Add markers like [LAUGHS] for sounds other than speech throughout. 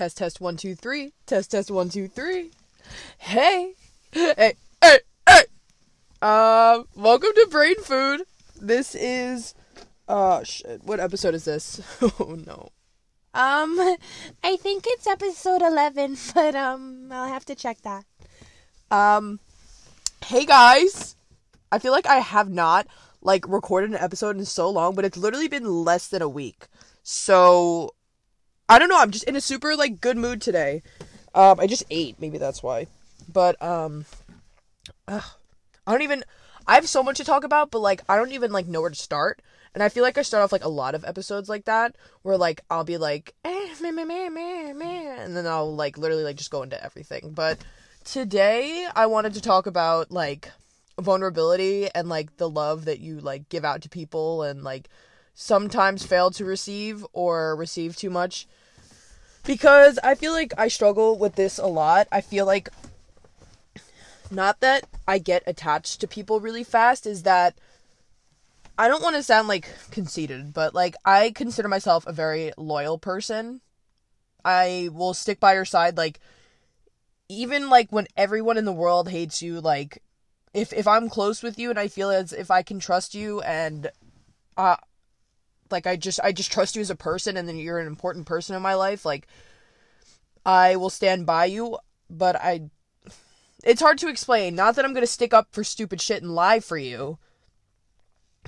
Test test one two three. Test test one two three. Hey, hey, hey, hey. Um, welcome to Brain Food. This is, uh, shit. What episode is this? [LAUGHS] oh no. Um, I think it's episode 11, [LAUGHS] but um, I'll have to check that. Um, hey guys. I feel like I have not like recorded an episode in so long, but it's literally been less than a week. So I don't know. I'm just in a super like good mood today. Um, I just ate. Maybe that's why. But um, ugh, I don't even. I have so much to talk about, but like I don't even like know where to start. And I feel like I start off like a lot of episodes like that, where like I'll be like, eh, meh, meh, meh, meh, meh, and then I'll like literally like just go into everything. But today I wanted to talk about like vulnerability and like the love that you like give out to people and like sometimes fail to receive or receive too much because I feel like I struggle with this a lot. I feel like not that I get attached to people really fast is that I don't want to sound like conceited, but like I consider myself a very loyal person. I will stick by your side like even like when everyone in the world hates you like if if I'm close with you and I feel as if I can trust you and uh like I just I just trust you as a person and then you're an important person in my life, like I will stand by you, but I it's hard to explain. Not that I'm going to stick up for stupid shit and lie for you,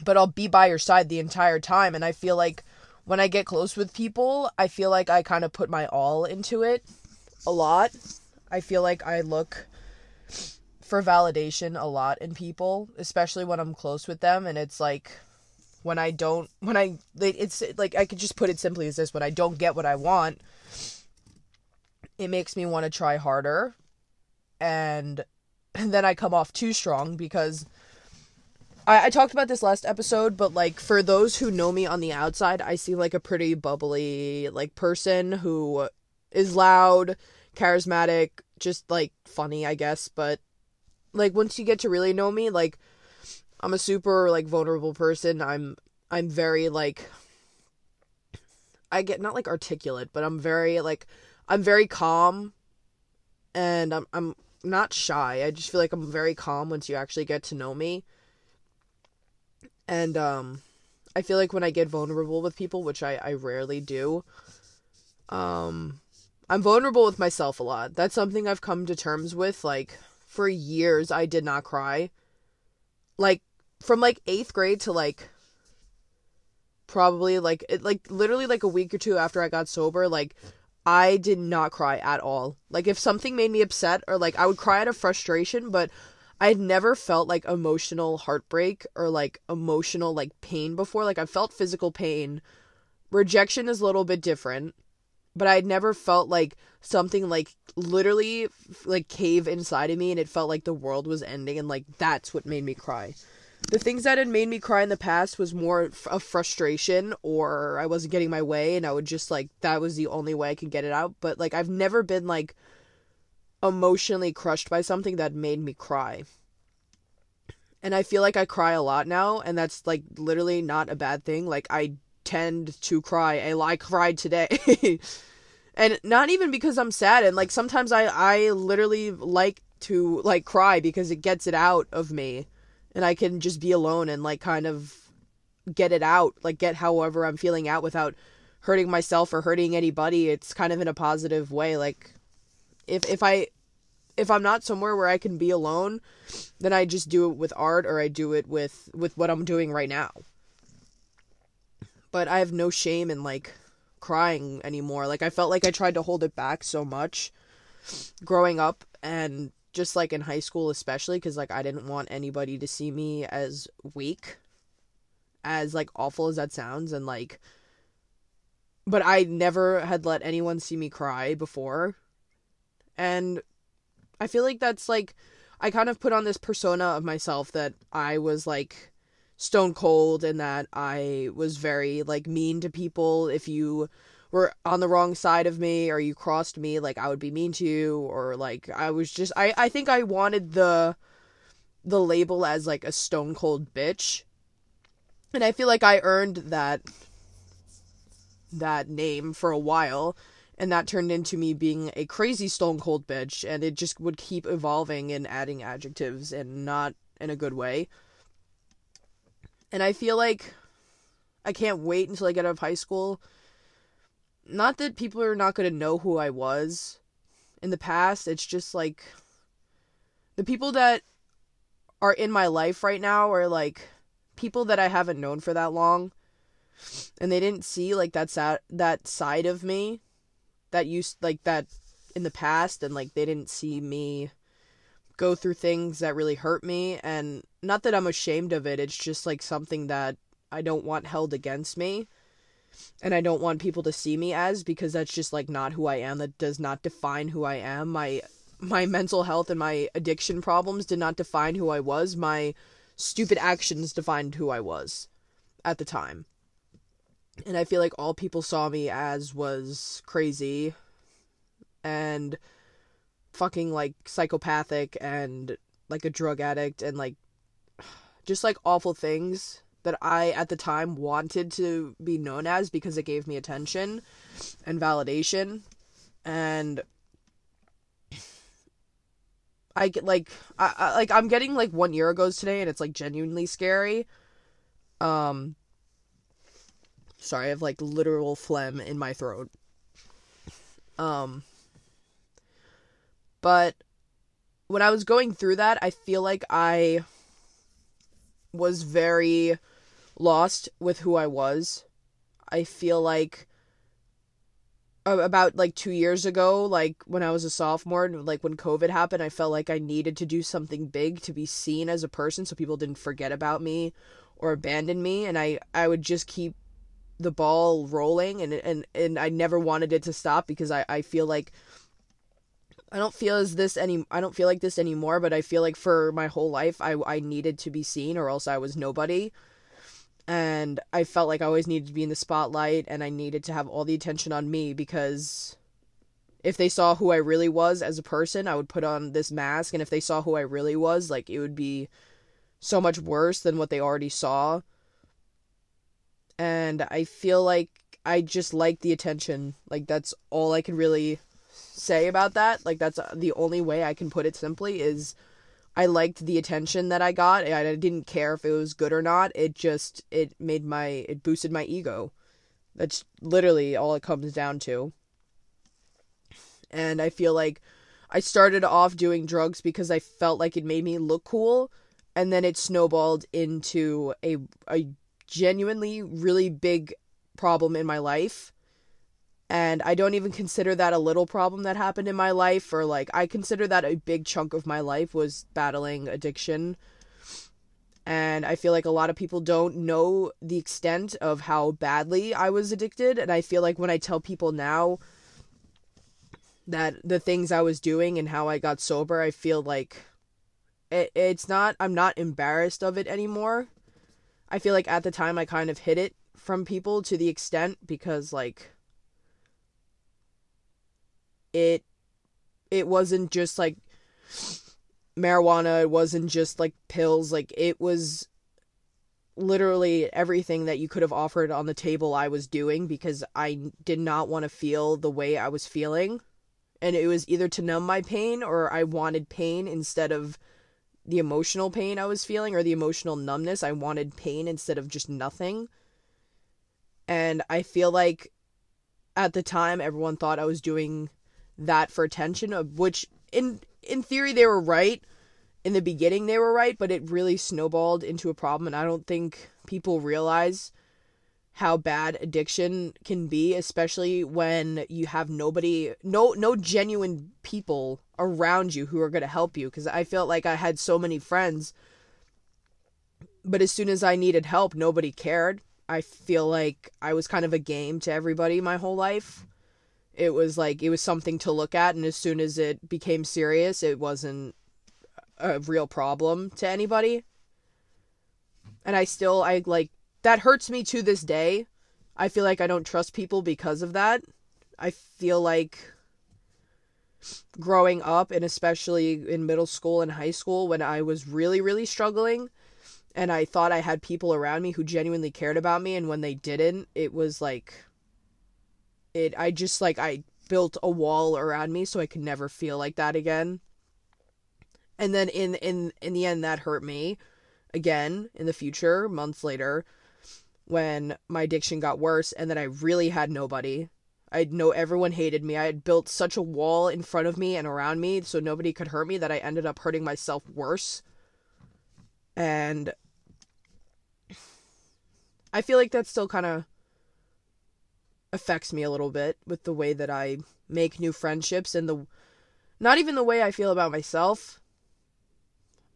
but I'll be by your side the entire time and I feel like when I get close with people, I feel like I kind of put my all into it a lot. I feel like I look for validation a lot in people, especially when I'm close with them and it's like when I don't when I it's like I could just put it simply as this when I don't get what I want it makes me want to try harder. And, and then I come off too strong because I, I talked about this last episode, but like for those who know me on the outside, I seem like a pretty bubbly like person who is loud, charismatic, just like funny, I guess, but like once you get to really know me, like I'm a super like vulnerable person. I'm I'm very like I get not like articulate, but I'm very like I'm very calm and I'm I'm not shy. I just feel like I'm very calm once you actually get to know me. And um I feel like when I get vulnerable with people, which I, I rarely do, um I'm vulnerable with myself a lot. That's something I've come to terms with. Like for years I did not cry. Like from like eighth grade to like probably like it like literally like a week or two after I got sober, like I did not cry at all. Like if something made me upset or like I would cry out of frustration, but I had never felt like emotional heartbreak or like emotional like pain before. Like I felt physical pain. Rejection is a little bit different, but I had never felt like something like literally like cave inside of me and it felt like the world was ending and like that's what made me cry the things that had made me cry in the past was more of frustration or I wasn't getting my way and I would just like that was the only way I could get it out. But like I've never been like emotionally crushed by something that made me cry. And I feel like I cry a lot now and that's like literally not a bad thing. Like I tend to cry. I like cried today. [LAUGHS] and not even because I'm sad and like sometimes I I literally like to like cry because it gets it out of me and I can just be alone and like kind of get it out, like get however I'm feeling out without hurting myself or hurting anybody. It's kind of in a positive way. Like if if I if I'm not somewhere where I can be alone, then I just do it with art or I do it with with what I'm doing right now. But I have no shame in like crying anymore. Like I felt like I tried to hold it back so much growing up and just like in high school especially cuz like I didn't want anybody to see me as weak as like awful as that sounds and like but I never had let anyone see me cry before. And I feel like that's like I kind of put on this persona of myself that I was like stone cold and that I was very like mean to people if you were on the wrong side of me or you crossed me, like I would be mean to you or like I was just I I think I wanted the the label as like a stone cold bitch. And I feel like I earned that that name for a while and that turned into me being a crazy stone cold bitch and it just would keep evolving and adding adjectives and not in a good way and i feel like i can't wait until i get out of high school not that people are not going to know who i was in the past it's just like the people that are in my life right now are like people that i haven't known for that long and they didn't see like that sa- that side of me that used like that in the past and like they didn't see me go through things that really hurt me and not that I'm ashamed of it it's just like something that I don't want held against me and I don't want people to see me as because that's just like not who I am. That does not define who I am. My my mental health and my addiction problems did not define who I was. My stupid actions defined who I was at the time. And I feel like all people saw me as was crazy and fucking like psychopathic and like a drug addict and like [SIGHS] just like awful things that I at the time wanted to be known as because it gave me attention and validation and I get like I, I like I'm getting like one year ago's today and it's like genuinely scary um Sorry, I have like literal phlegm in my throat. Um but when I was going through that, I feel like I was very lost with who I was. I feel like about like 2 years ago, like when I was a sophomore, and like when COVID happened, I felt like I needed to do something big to be seen as a person so people didn't forget about me or abandon me and I I would just keep the ball rolling and and and I never wanted it to stop because I I feel like I don't feel as this any I don't feel like this anymore but I feel like for my whole life I I needed to be seen or else I was nobody and I felt like I always needed to be in the spotlight and I needed to have all the attention on me because if they saw who I really was as a person I would put on this mask and if they saw who I really was like it would be so much worse than what they already saw and I feel like I just like the attention. Like that's all I can really say about that. Like that's the only way I can put it simply is I liked the attention that I got. I didn't care if it was good or not. It just it made my it boosted my ego. That's literally all it comes down to. And I feel like I started off doing drugs because I felt like it made me look cool and then it snowballed into a a genuinely really big problem in my life. And I don't even consider that a little problem that happened in my life, or like, I consider that a big chunk of my life was battling addiction. And I feel like a lot of people don't know the extent of how badly I was addicted. And I feel like when I tell people now that the things I was doing and how I got sober, I feel like it, it's not, I'm not embarrassed of it anymore I feel like at the time I kind of hid it from people to the extent because like it it wasn't just like marijuana, it wasn't just like pills, like it was literally everything that you could have offered on the table I was doing because I did not want to feel the way I was feeling. And it was either to numb my pain or I wanted pain instead of the emotional pain I was feeling or the emotional numbness. I wanted pain instead of just nothing. And I feel like at the time everyone thought I was doing that for attention of which in in theory they were right. In the beginning they were right, but it really snowballed into a problem and I don't think people realize how bad addiction can be, especially when you have nobody, no, no genuine people around you who are going to help you. Because I felt like I had so many friends, but as soon as I needed help, nobody cared. I feel like I was kind of a game to everybody my whole life. It was like it was something to look at, and as soon as it became serious, it wasn't a real problem to anybody. And I still, I like that hurts me to this day. I feel like I don't trust people because of that. I feel like growing up and especially in middle school and high school when I was really really struggling and I thought I had people around me who genuinely cared about me and when they didn't it was like it I just like I built a wall around me so I could never feel like that again. And then in in in the end that hurt me again in the future, months later, when my addiction got worse and then I really had nobody. I know everyone hated me. I had built such a wall in front of me and around me so nobody could hurt me that I ended up hurting myself worse. And I feel like that's still kind of affects me a little bit with the way that I make new friendships and the not even the way I feel about myself.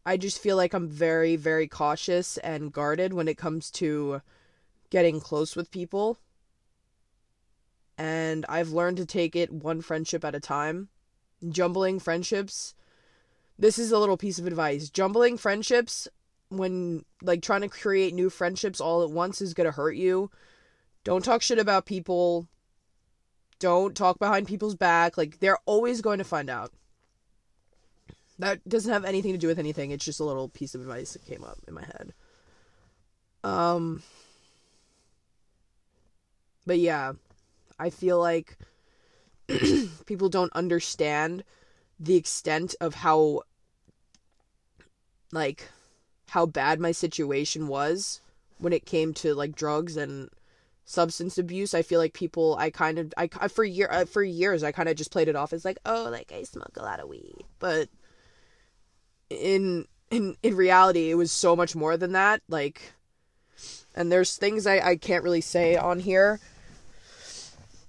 I just feel like I'm very very cautious and guarded when it comes to getting close with people. And I've learned to take it one friendship at a time. Jumbling friendships. This is a little piece of advice. Jumbling friendships when like trying to create new friendships all at once is going to hurt you. Don't talk shit about people. Don't talk behind people's back. Like they're always going to find out. That doesn't have anything to do with anything. It's just a little piece of advice that came up in my head. Um But yeah, I feel like [CLEARS THROAT] people don't understand the extent of how like how bad my situation was when it came to like drugs and substance abuse i feel like people i kind of i for year uh, for years i kind of just played it off as like oh like i smoke a lot of weed but in in in reality it was so much more than that like and there's things i i can't really say on here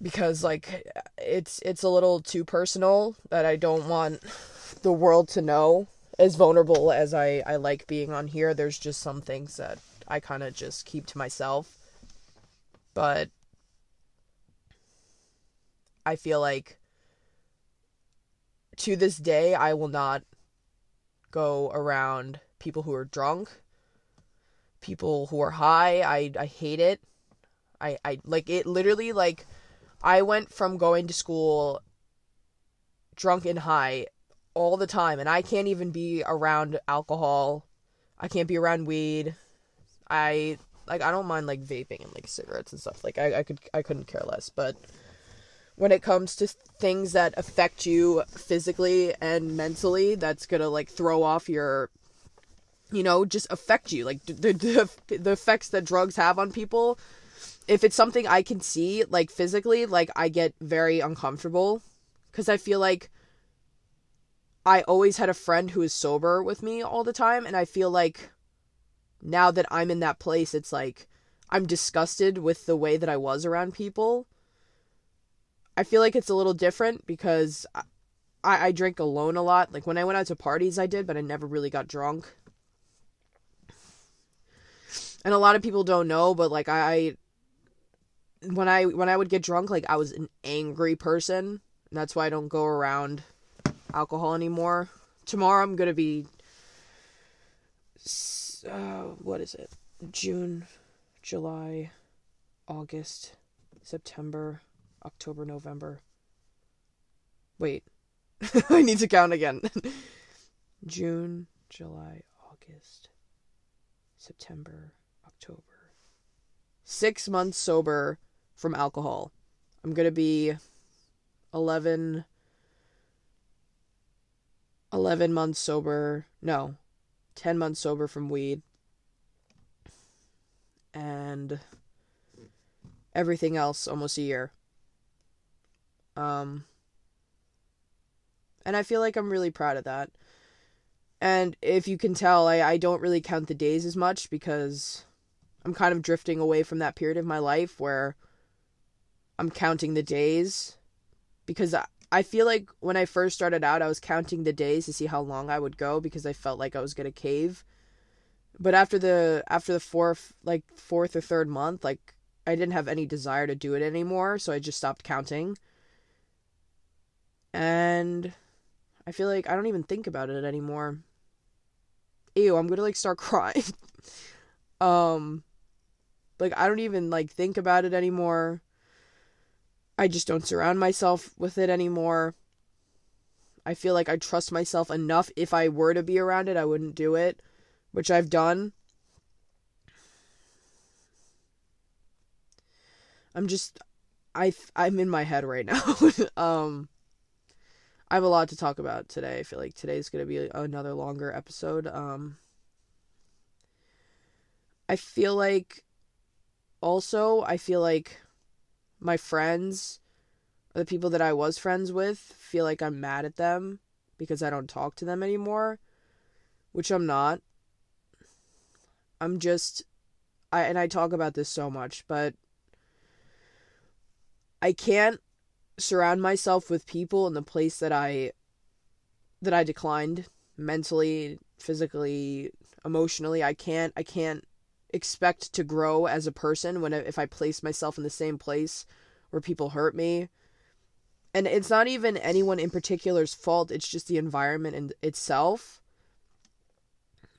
because like it's it's a little too personal that i don't want the world to know as vulnerable as I, I like being on here, there's just some things that I kind of just keep to myself. But I feel like to this day, I will not go around people who are drunk, people who are high. I, I hate it. I, I like it literally like I went from going to school drunk and high all the time and I can't even be around alcohol. I can't be around weed. I like I don't mind like vaping and like cigarettes and stuff. Like I, I could I couldn't care less. But when it comes to things that affect you physically and mentally, that's gonna like throw off your you know, just affect you. Like the [LAUGHS] the, the effects that drugs have on people. If it's something I can see, like physically, like I get very uncomfortable because I feel like I always had a friend who was sober with me all the time, and I feel like now that I'm in that place, it's like I'm disgusted with the way that I was around people. I feel like it's a little different because I, I, drink alone a lot. Like when I went out to parties, I did, but I never really got drunk. And a lot of people don't know, but like I, when I when I would get drunk, like I was an angry person. And that's why I don't go around alcohol anymore. Tomorrow I'm gonna be. Uh, what is it? June, July, August, September, October, November. Wait. [LAUGHS] I need to count again. [LAUGHS] June, July, August, September, October. Six months sober from alcohol. I'm gonna be 11 11 months sober. No, 10 months sober from weed. And everything else almost a year. Um and I feel like I'm really proud of that. And if you can tell, I, I don't really count the days as much because I'm kind of drifting away from that period of my life where I'm counting the days because I, I feel like when I first started out, I was counting the days to see how long I would go because I felt like I was gonna cave. But after the after the fourth like fourth or third month, like I didn't have any desire to do it anymore, so I just stopped counting. And I feel like I don't even think about it anymore. Ew, I'm gonna like start [LAUGHS] crying. um like I don't even like think about it anymore. I just don't surround myself with it anymore. I feel like I trust myself enough. If I were to be around it, I wouldn't do it, which I've done. I'm just I I'm in my head right now. [LAUGHS] um I have a lot to talk about today. I feel like today's going to be another longer episode. Um I feel like also I feel like my friends or the people that I was friends with feel like I'm mad at them because I don't talk to them anymore, which I'm not. I'm just I and I talk about this so much, but I can't surround myself with people in the place that I that I declined mentally, physically, emotionally. I can't I can't expect to grow as a person when if I place myself in the same place where people hurt me. And it's not even anyone in particular's fault, it's just the environment in itself.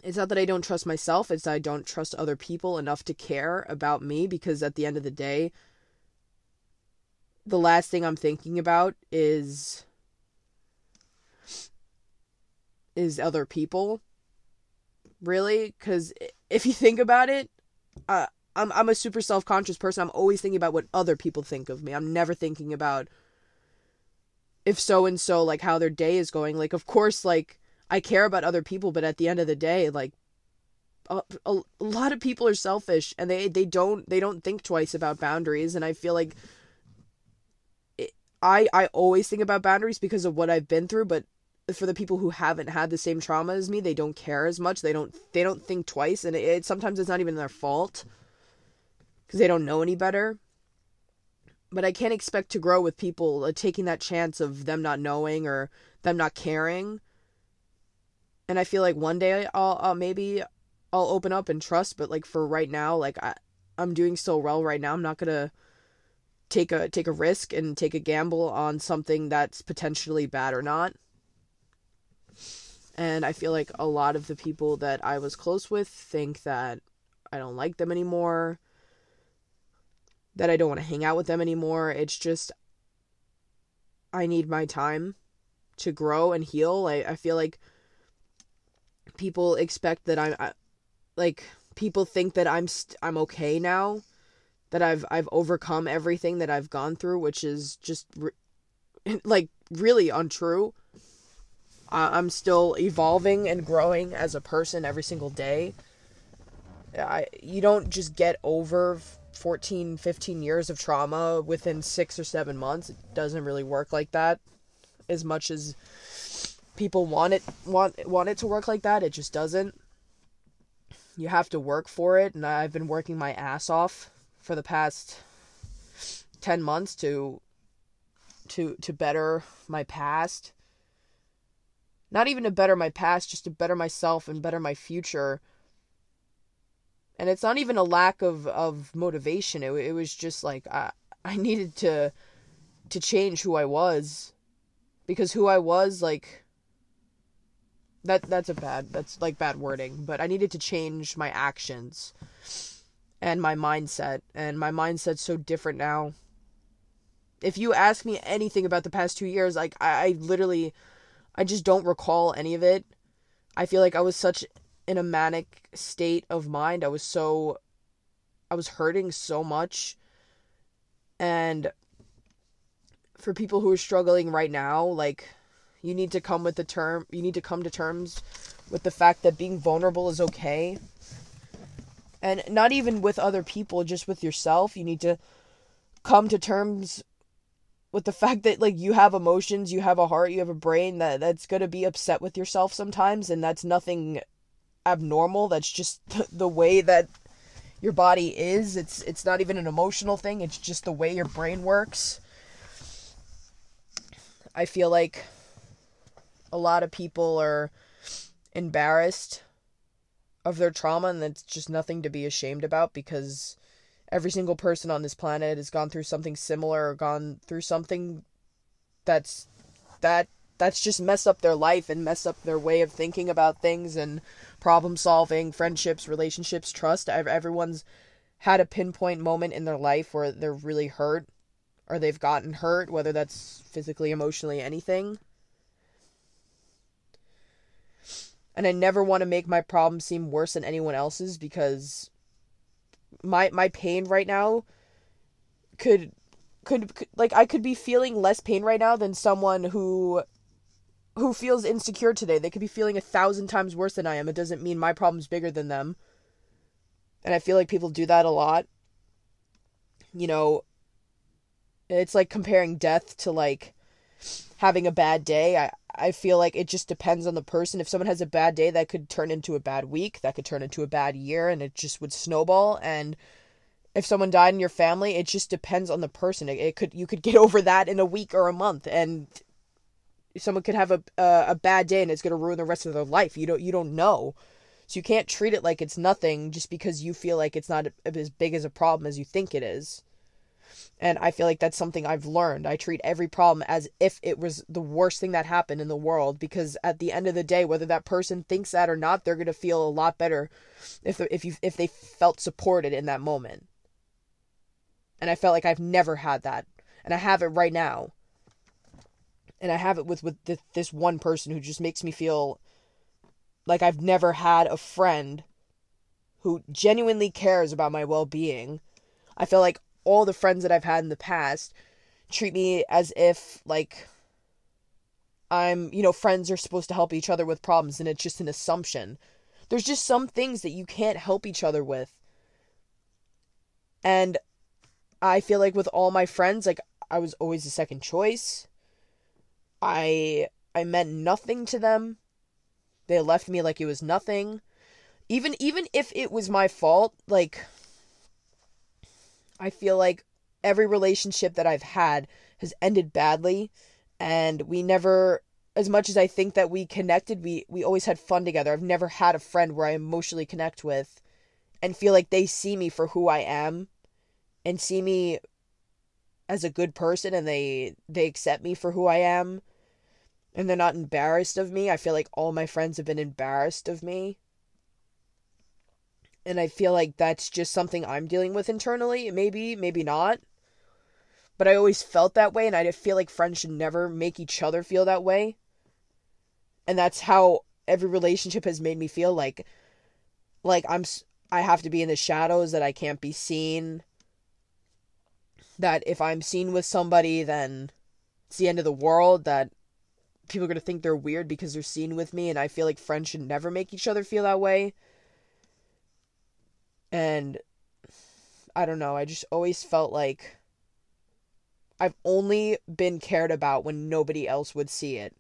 It's not that I don't trust myself, it's that I don't trust other people enough to care about me because at the end of the day, the last thing I'm thinking about is is other people. Really, cuz if you think about it, uh, I'm I'm a super self-conscious person. I'm always thinking about what other people think of me. I'm never thinking about if so and so like how their day is going. Like of course like I care about other people, but at the end of the day, like a, a, a lot of people are selfish and they they don't they don't think twice about boundaries and I feel like I I always think about boundaries because of what I've been through, but for the people who haven't had the same trauma as me, they don't care as much. They don't they don't think twice, and it, it sometimes it's not even their fault because they don't know any better. But I can't expect to grow with people uh, taking that chance of them not knowing or them not caring. And I feel like one day I'll, I'll maybe I'll open up and trust, but like for right now, like I I'm doing so well right now. I'm not gonna take a take a risk and take a gamble on something that's potentially bad or not. And I feel like a lot of the people that I was close with think that I don't like them anymore, that I don't want to hang out with them anymore. It's just I need my time to grow and heal. I, I feel like people expect that I'm I, like people think that I'm st- I'm okay now that I've I've overcome everything that I've gone through, which is just re- [LAUGHS] like really untrue. I'm still evolving and growing as a person every single day. I you don't just get over 14 15 years of trauma within 6 or 7 months. It doesn't really work like that as much as people want it want want it to work like that. It just doesn't. You have to work for it and I've been working my ass off for the past 10 months to to to better my past not even to better my past just to better myself and better my future. And it's not even a lack of of motivation. It, it was just like i i needed to to change who i was. Because who i was like that that's a bad that's like bad wording. But i needed to change my actions and my mindset. And my mindset's so different now. If you ask me anything about the past two years like I, I literally i just don't recall any of it. I feel like i was such in a manic state of mind. I was so i was hurting so much. And for people who are struggling right now like you need to come with the term you need to come to terms with the fact that being vulnerable is okay. And not even with other people just with yourself you need to come to terms with the fact that like you have emotions you have a heart you have a brain that that's going to be upset with yourself sometimes and that's nothing abnormal. That's just [LAUGHS] the way that your body is. It's it's not even an emotional thing. It's just the way your brain works. I feel like a lot of people are embarrassed of their trauma and that's just nothing to be ashamed about because every single person on this planet has gone through something similar or gone through something that's that that's just messed up their life and messed up their way of thinking about things and problem solving, friendships, relationships, trust. Everyone's had a pinpoint moment in their life where they're really hurt or they've gotten hurt, whether that's physically, emotionally, anything. and I never want to make my problem seem worse than anyone else's because my my pain right now could could, could like I could be feeling less pain right now than someone who who feels insecure today. They could be feeling a thousand times worse than I am. It doesn't mean my problem's bigger than them. And I feel like people do that a lot. You know, it's like comparing death to like having a bad day. I I feel like it just depends on the person. If someone has a bad day, that could turn into a bad week, that could turn into a bad year and it just would snowball and if someone died in your family, it just depends on the person. It, it could you could get [LAUGHS] over that in a week or a month and someone could have a a, a bad day and it's going to ruin the rest of their life. You don't you don't know. So you can't treat it like it's nothing just because you feel like it's not as big as a problem as you think it is. And I feel like that's something I've learned. I treat every problem as if it was the worst thing that happened in the world because at the end of the day, whether that person thinks that or not, they're going to feel a lot better if if you if they felt supported in that moment. And I felt like I've never had that. And I have it right now. And I have it with with this one person who just makes me feel like I've never had a friend who genuinely cares about my well-being. I feel like all the friends that I've had in the past treat me as if like I'm, you know, friends are supposed to help each other with problems and it's just an assumption. There's just some things that you can't help each other with. And I feel like with all my friends, like I was always the second choice. I I meant nothing to them. They left me like it was nothing. Even even if it was my fault, like I feel like every relationship that I've had has ended badly and we never as much as I think that we connected, we we always had fun together. I've never had a friend where I emotionally connect with and feel like they see me for who I am and see me as a good person and they they accept me for who I am and they're not embarrassed of me. I feel like all my friends have been embarrassed of me and I feel like that's just something I'm dealing with internally. Maybe, maybe not. But I always felt that way, and I feel like friends should never make each other feel that way. And that's how every relationship has made me feel like, like I'm, I have to be in the shadows, that I can't be seen. That if I'm seen with somebody, then it's the end of the world. That people are gonna think they're weird because they're seen with me, and I feel like friends should never make each other feel that way. And I don't know, I just always felt like I've only been cared about when nobody else would see it.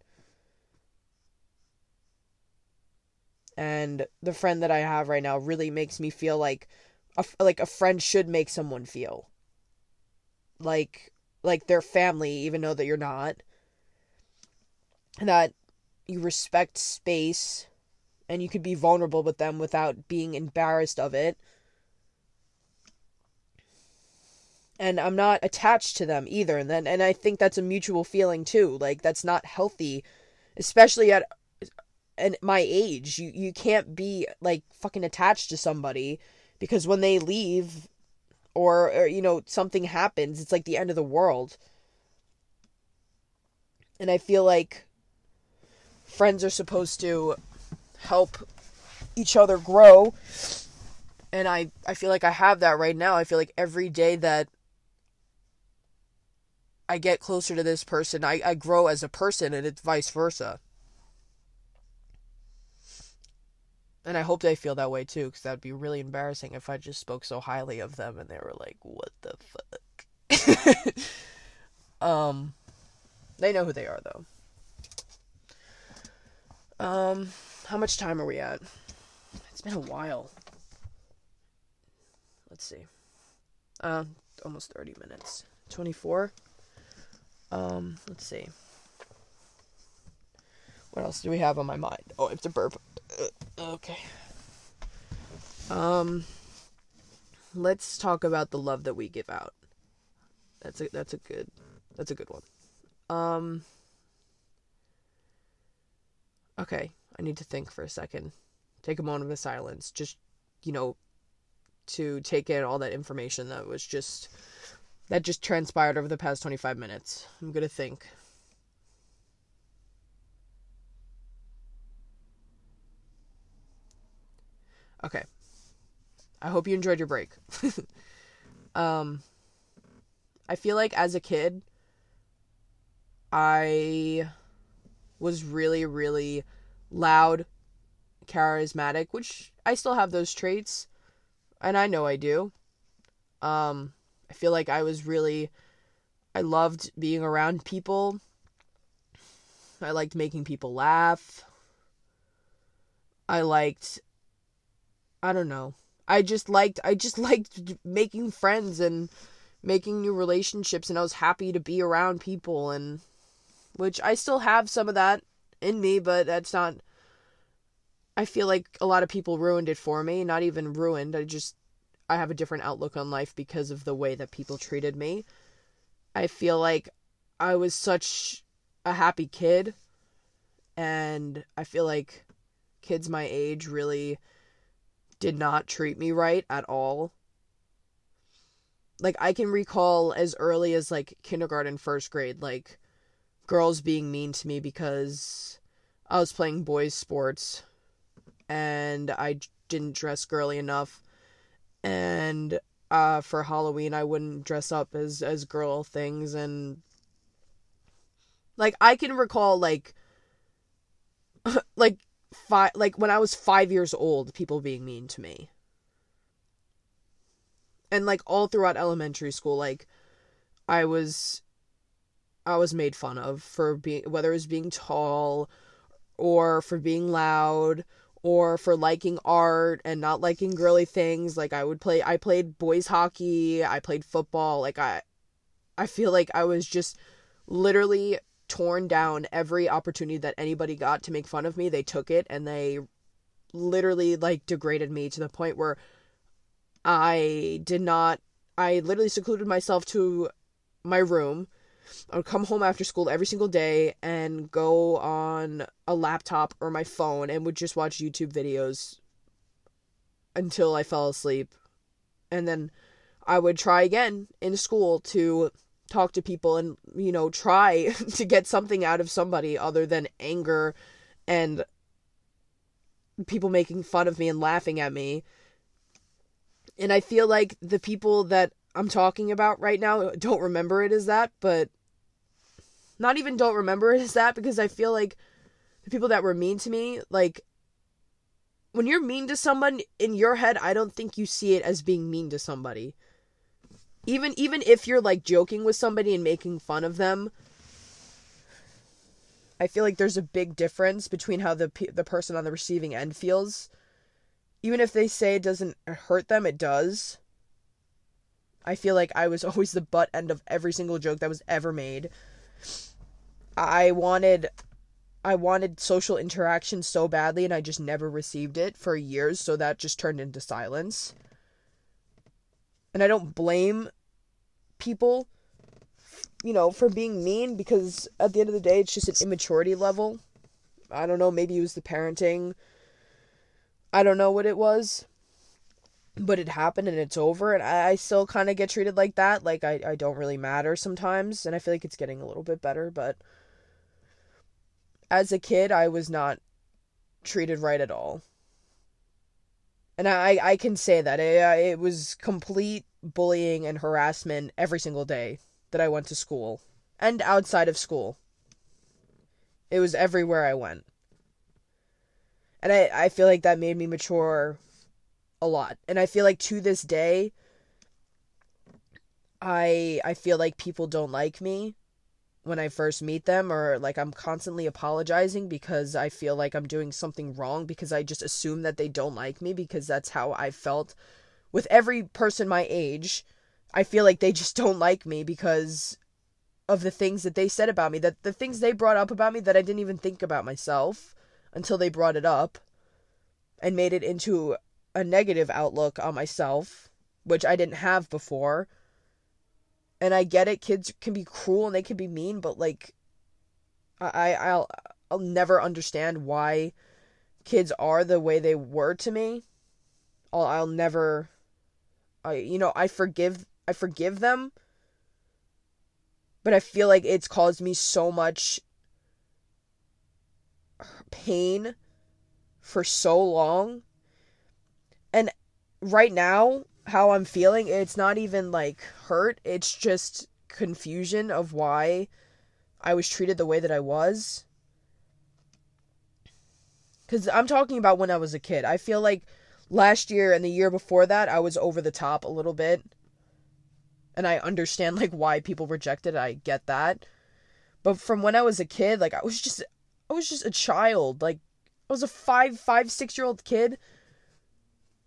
And the friend that I have right now really makes me feel like a, like a friend should make someone feel like like their family even though that you're not. That you respect space and you could be vulnerable with them without being embarrassed of it and I'm not attached to them either. And then and I think that's a mutual feeling too. Like that's not healthy, especially at at my age. You you can't be like fucking attached to somebody because when they leave or, or you know something happens, it's like the end of the world. And I feel like friends are supposed to help each other grow and I I feel like I have that right now. I feel like every day that I get closer to this person, I, I grow as a person, and it's vice versa. And I hope they feel that way too, because that would be really embarrassing if I just spoke so highly of them and they were like, what the fuck? [LAUGHS] um, they know who they are though. Um, how much time are we at? It's been a while. Let's see. Uh, almost 30 minutes. 24? Um, let's see. What else do we have on my mind? Oh, it's a burp. Uh, okay. Um, let's talk about the love that we give out. That's a that's a good that's a good one. Um. Okay, I need to think for a second. Take a moment of silence. Just, you know, to take in all that information that was just that just transpired over the past 25 minutes. I'm going to think. Okay. I hope you enjoyed your break. [LAUGHS] um I feel like as a kid, I was really, really loud, charismatic, which I still have those traits, and I know I do. Um, I feel like I was really, I loved being around people. I liked making people laugh. I liked, I don't know. I just liked, I just [LAUGHS] liked making friends and making new relationships, and I was happy to be around people, and which I still have some of that in me, but that's not. I feel like a lot of people ruined it for me. Not even ruined. I just I have a different outlook on life because of the way that people treated me. I feel like I was such a happy kid and I feel like kids my age really did not treat me right at all. Like I can recall as early as like kindergarten, first grade, like girls being mean to me because I was playing boys sports and I didn't dress girly enough and uh, for Halloween I wouldn't dress up as as girl things and like I can recall like [LAUGHS] like five like when I was 5 years old people being mean to me. And like all throughout elementary school like I was I was made fun of for being whether it was being tall or for being loud or for liking art and not liking girly things like I would play I played boys hockey, I played football, like I I feel like I was just literally torn down every opportunity that anybody got to make fun of me, they took it and they literally like degraded me to the point where I did not I literally secluded myself to my room I would come home after school every single day and go on a laptop or my phone and would just watch YouTube videos until I fell asleep. And then I would try again in school to talk to people and, you know, try [LAUGHS] to get something out of somebody other than anger and people making fun of me and laughing at me. And I feel like the people that I'm talking about right now don't remember it as that, but not even don't remember [LAUGHS] it as that because I feel like the people that were mean to me, like when you're mean to someone in your head, I don't think you see it as being mean to somebody. Even even if you're like joking with somebody and making fun of them, I feel like there's a big difference between how the the person on the receiving end feels. Even if they say it doesn't hurt them, it does. I feel like I was [LAUGHS] always the butt end of every single joke that was ever made. I wanted I wanted social interaction so badly and I just never received it for years, so that just turned into silence. And I don't blame people you know, for being mean because at the end of the day it's just an immaturity level. I don't know, maybe it was the parenting. I don't know what it was. But it happened and it's over and I, I still kinda get treated like that. Like I, I don't really matter sometimes and I feel like it's getting a little bit better, but as a kid, I was not treated right at all. And I, I can say that. It, it was complete bullying and harassment every single day that I went to school and outside of school. It was everywhere I went. And I, I feel like that made me mature a lot. And I feel like to this day, I I feel like people don't like me when I first meet them or like I'm constantly apologizing because I feel like I'm doing something wrong because I just assume that they don't like me because that's how I felt with every person my age. I feel like they [LAUGHS] just don't like me because of the things that they said about me, that the things they brought up about me that I didn't even think about myself until they brought it up and made it into a negative outlook on myself, which I didn't have before and I get it, kids can be cruel and they can be mean, but like I I'll I'll never understand why kids are the way they were to me. I'll I'll never I you know, I forgive I forgive them. But I feel like it's caused me so much pain for so long. And right now, how I'm feeling, it's not even like hurt. It's just confusion of why I was treated the way that I was. Because I'm talking about when I was a kid. I feel like last year and the year before that, I was over the top a little bit. And I understand, like, why people rejected. I get that. But from when I was a kid, like, I was just, I was just a child. Like, I was a five, five, six year old kid.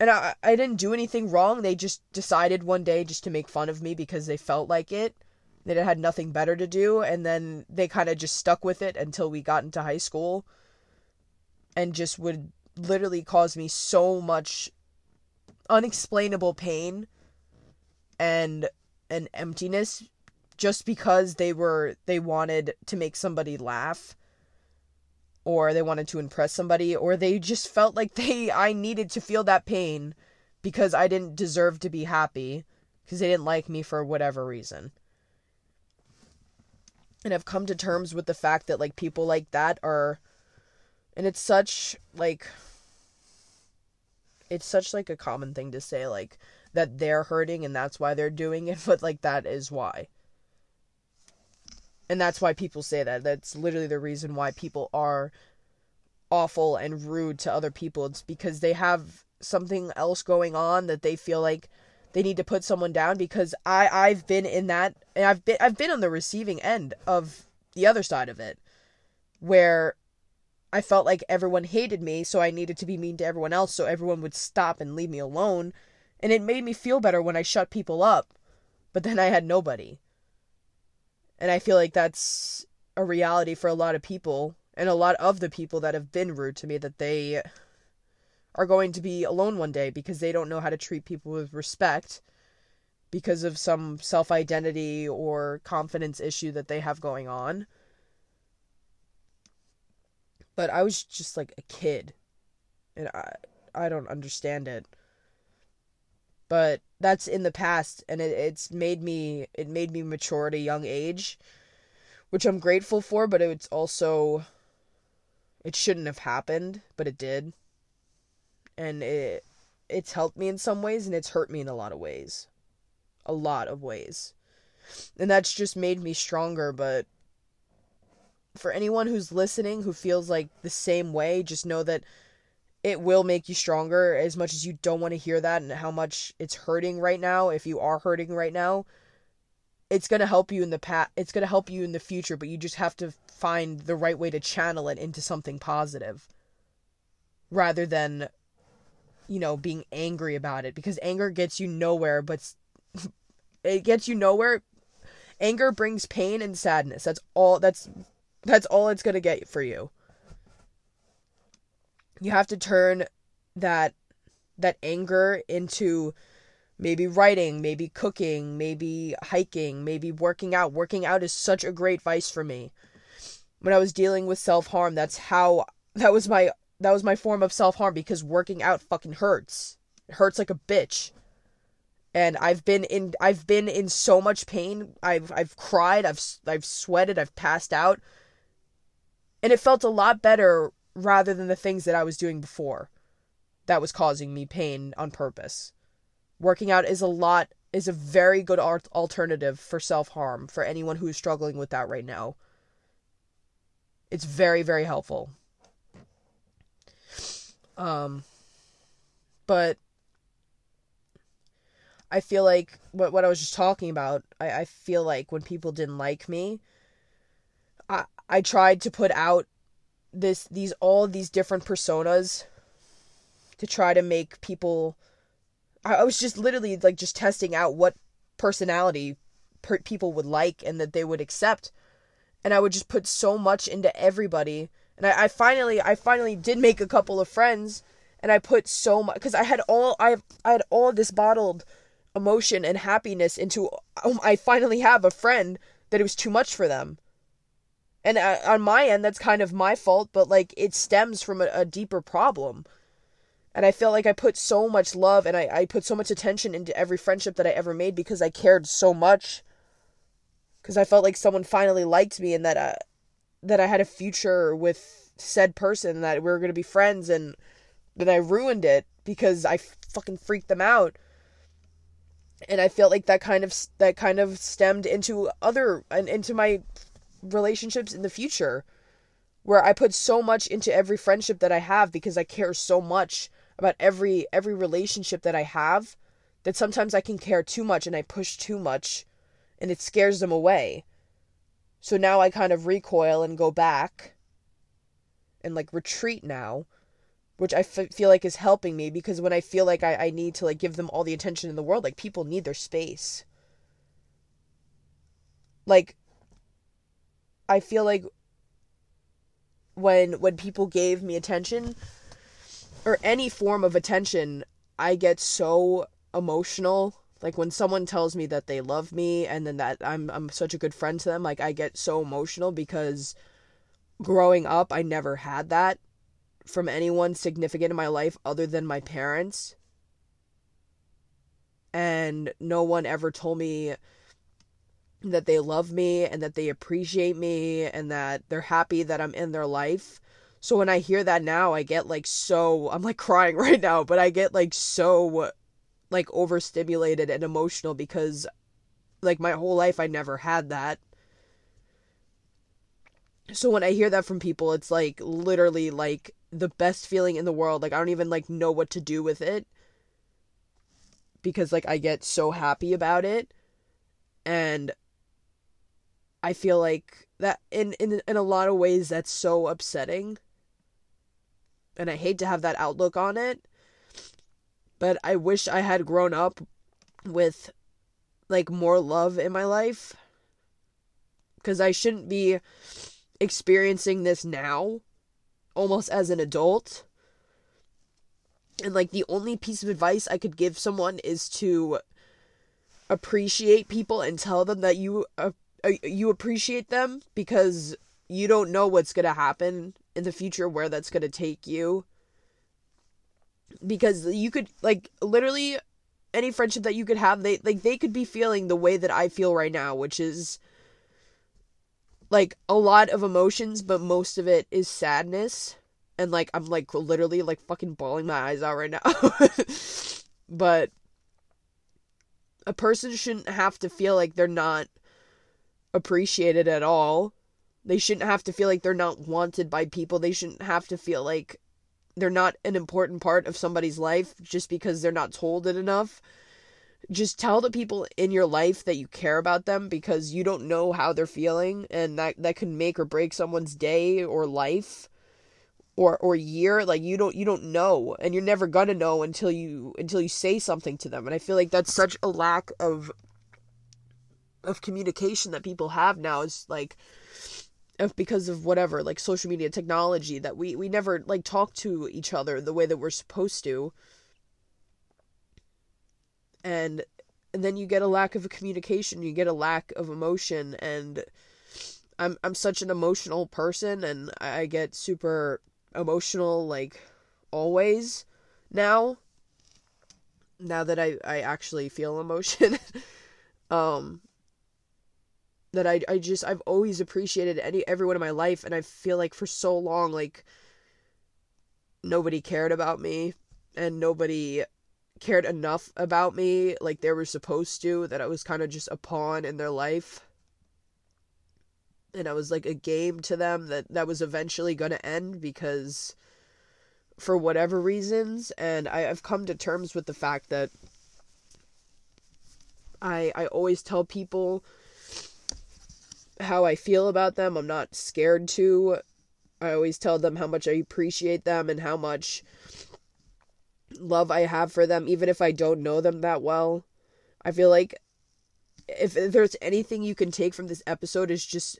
And I, I didn't do anything wrong. They just decided one day just to make fun of me because they felt like it. That it had nothing better to do. And then they kind of just stuck with it until we got into high school and just would literally cause me so much unexplainable pain and an emptiness just because they were they wanted to make somebody laugh or they wanted to impress somebody or they just felt like they I needed to feel that pain because I didn't deserve to be happy because they didn't like me for whatever reason. And I've come to terms with the fact that like people like that are and it's such like it's such like a common thing to say like that they're hurting and that's why they're doing it [LAUGHS] but like that is why and that's why people say that that's literally the reason why people are awful and rude to other people it's because they have something else going on that they feel like they need to put someone down because I I've been in that and I've been I've been on the receiving end of the other side of it where I felt like everyone hated me, so I needed to be mean to everyone else so everyone would stop and leave me alone. And it made me feel better when I shut people up, but then I had nobody. And I feel like that's a reality for a lot of people, and a lot of the people that have been rude to me that they are going to be alone one day because they don't know how to treat people with respect because of some self identity or confidence issue that they have going on but I was just like a kid and I I don't understand it. But that's in the past and it, it's made me it made me mature at a young age, which I'm grateful for, but it's also it shouldn't have happened, but it did. And it it's helped me in some ways and it's hurt me in a lot of ways. A lot of ways. And that's just made me stronger, but for anyone who's listening who feels like the same way, just know that it will make you stronger as much as you don't want to hear that and how much it's hurting right now if you are hurting right now it's going to help you in the past it's going to help you in the future but you just have to find the right way to channel it into something positive rather than you know being angry about it because anger gets you nowhere but [LAUGHS] it gets you nowhere anger brings pain and sadness that's all that's that's all it's going to get for you. You have to turn that that anger into maybe writing, maybe cooking, maybe hiking, maybe working out. Working out is such a great vice for me. When I was dealing with self-harm, that's how that was my that was my form of self-harm because working out fucking hurts. It hurts like a bitch and I've been in I've been in so much pain. I've I've cried, I've I've sweated, I've passed out and it felt a lot better rather than the things that I was doing before that was causing me pain on purpose. Working out is a lot is a very good alternative for self-harm for anyone who is struggling with that right now. It's very very helpful. Um but I feel like what what I was just talking about, I, I feel like when people didn't like me, I I tried to put out this these all these different personas to try to make people I, I was just literally like just testing out what personality per- people would like and that they would accept. And I would just put so much into everybody. And I, I finally I finally did make a couple of friends. And I put so much because I had all I I had all this bottled emotion and happiness into um, I finally have a friend that it was too much for them and uh, on my end that's kind of my fault but like it stems from a, a, deeper problem. And i felt like i put so much love and I, I put so much attention into every friendship that i ever made because i cared so much. Because i felt like someone finally liked me and that uh, that i had a future with said person that we were going to be friends and then i ruined it because i fucking freaked them out. And I felt like that kind of that kind of stemmed into other and into my relationships in the future where I put so much into every friendship that I have because I care so much about every every relationship that I have that sometimes I can care too much and I push too much and it scares them away. So now I kind of recoil and go back and like retreat now which I f- feel like is helping me because when I feel like I, I need to like give them all the attention in the world, like people need their space. Like I feel like when when people gave me attention or any form of attention, I get so emotional. Like when someone tells me that they love me and then that I'm I'm such a good friend to them, like I get so emotional because growing up I never had that from anyone significant in my life other than my parents. And no one ever told me that they love me and that they appreciate me and that they're happy that I'm in their life. So when I hear that now, I get like so I'm like crying [LAUGHS] right now, but I get like so like overstimulated and emotional because like my whole life I never had that. So when I hear that from people, it's like literally like the best feeling in the world. Like I don't even like know what to do with it because like I get so happy about it and I feel like that in in in a lot of ways that's so upsetting. And I hate to have that outlook on it. But I wish I had grown up with like more love in my life cuz I shouldn't be experiencing this now almost as an adult. And like the only piece of advice I could give someone is to appreciate people and tell them that you uh, Uh, you appreciate them because you don't know what's going to happen in the future where that's going to take you. Because you could like literally any friendship that you could have they like they could be feeling the way that I feel right now, which is like a lot of emotions, but most of it is sadness. And like I'm like literally like fucking bawling my eyes out right now. [LAUGHS] but a person shouldn't have to feel like they're not appreciated at all. They shouldn't have to feel like they're not wanted by people. They shouldn't have to feel like they're not an important part of somebody's life just because they're not told it enough just tell the people in your life that you care about them because you don't know how they're feeling and that that can make or break someone's day or life or or year like you don't you don't know and you're never going to know until you until you say something to them and i feel like that's such a lack of of communication that people have now is like of because of whatever like social media technology that we we never like talk to each other the way that we're supposed to. And and then you get a lack of communication you get a lack of emotion and i'm i'm such an emotional person and i get super emotional like always now now that i i actually feel [LAUGHS] emotion. Um that I I just I've always appreciated any everyone in my life and I feel like for so long like nobody cared about me and nobody cared enough about me like they were supposed to that I was kind of just a pawn in their life. And I was like a game to them that that was eventually going to end because for whatever reasons and I, I've come to terms with the fact that I I always tell people how I feel about them. I'm not scared to. I always tell them how much I appreciate them and how much love I have for them, even if I don't know them that well. I feel like if, there's anything you can take from this episode is just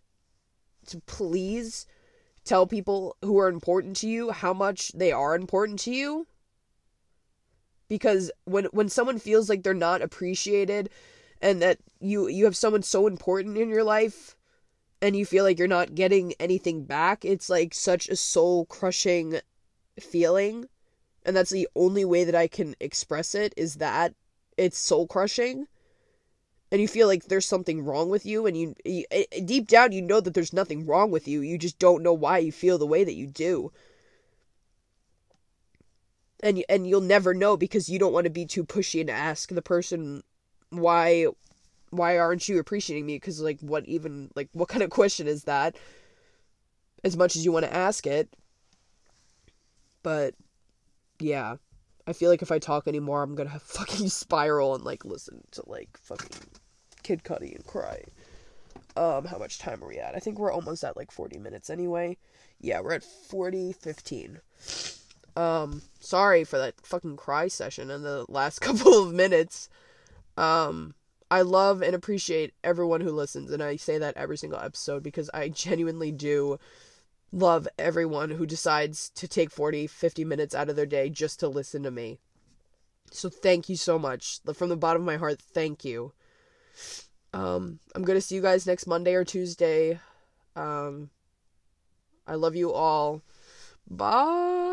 to please tell people who are important to you how much they are important to you because when when someone feels like they're not appreciated and that you you have someone so important in your life and you feel like you're not getting anything back it's like such a soul crushing feeling. And that's the only way that I can express it is that it's soul crushing and you feel like there's something wrong with you and you, you, deep down you know that there's nothing wrong with you. You just don't know why you feel the way that you do. And and you'll never know because you don't want to be too pushy and ask the person why why aren't you appreciating me? Because like what even like what kind of question is that? As much as you want to ask it. But yeah. I feel like if i talk anymore i'm gonna [LAUGHS] fucking spiral and like listen to like fucking kid cudi and cry. Um how much time are we at? I think we're almost at like 40 minutes anyway. Yeah we're at 40 15 um sorry for that fucking cry session in the last [LAUGHS] couple of minutes. Um I love and appreciate everyone who listens, and I say that every single episode because I genuinely do love everyone who decides to take 40, 50 minutes out of their day just to listen to me. So thank you so much. From the bottom of my heart, thank you. Um, I'm gonna see you guys next Monday or Tuesday. Um, I love you all. Bye.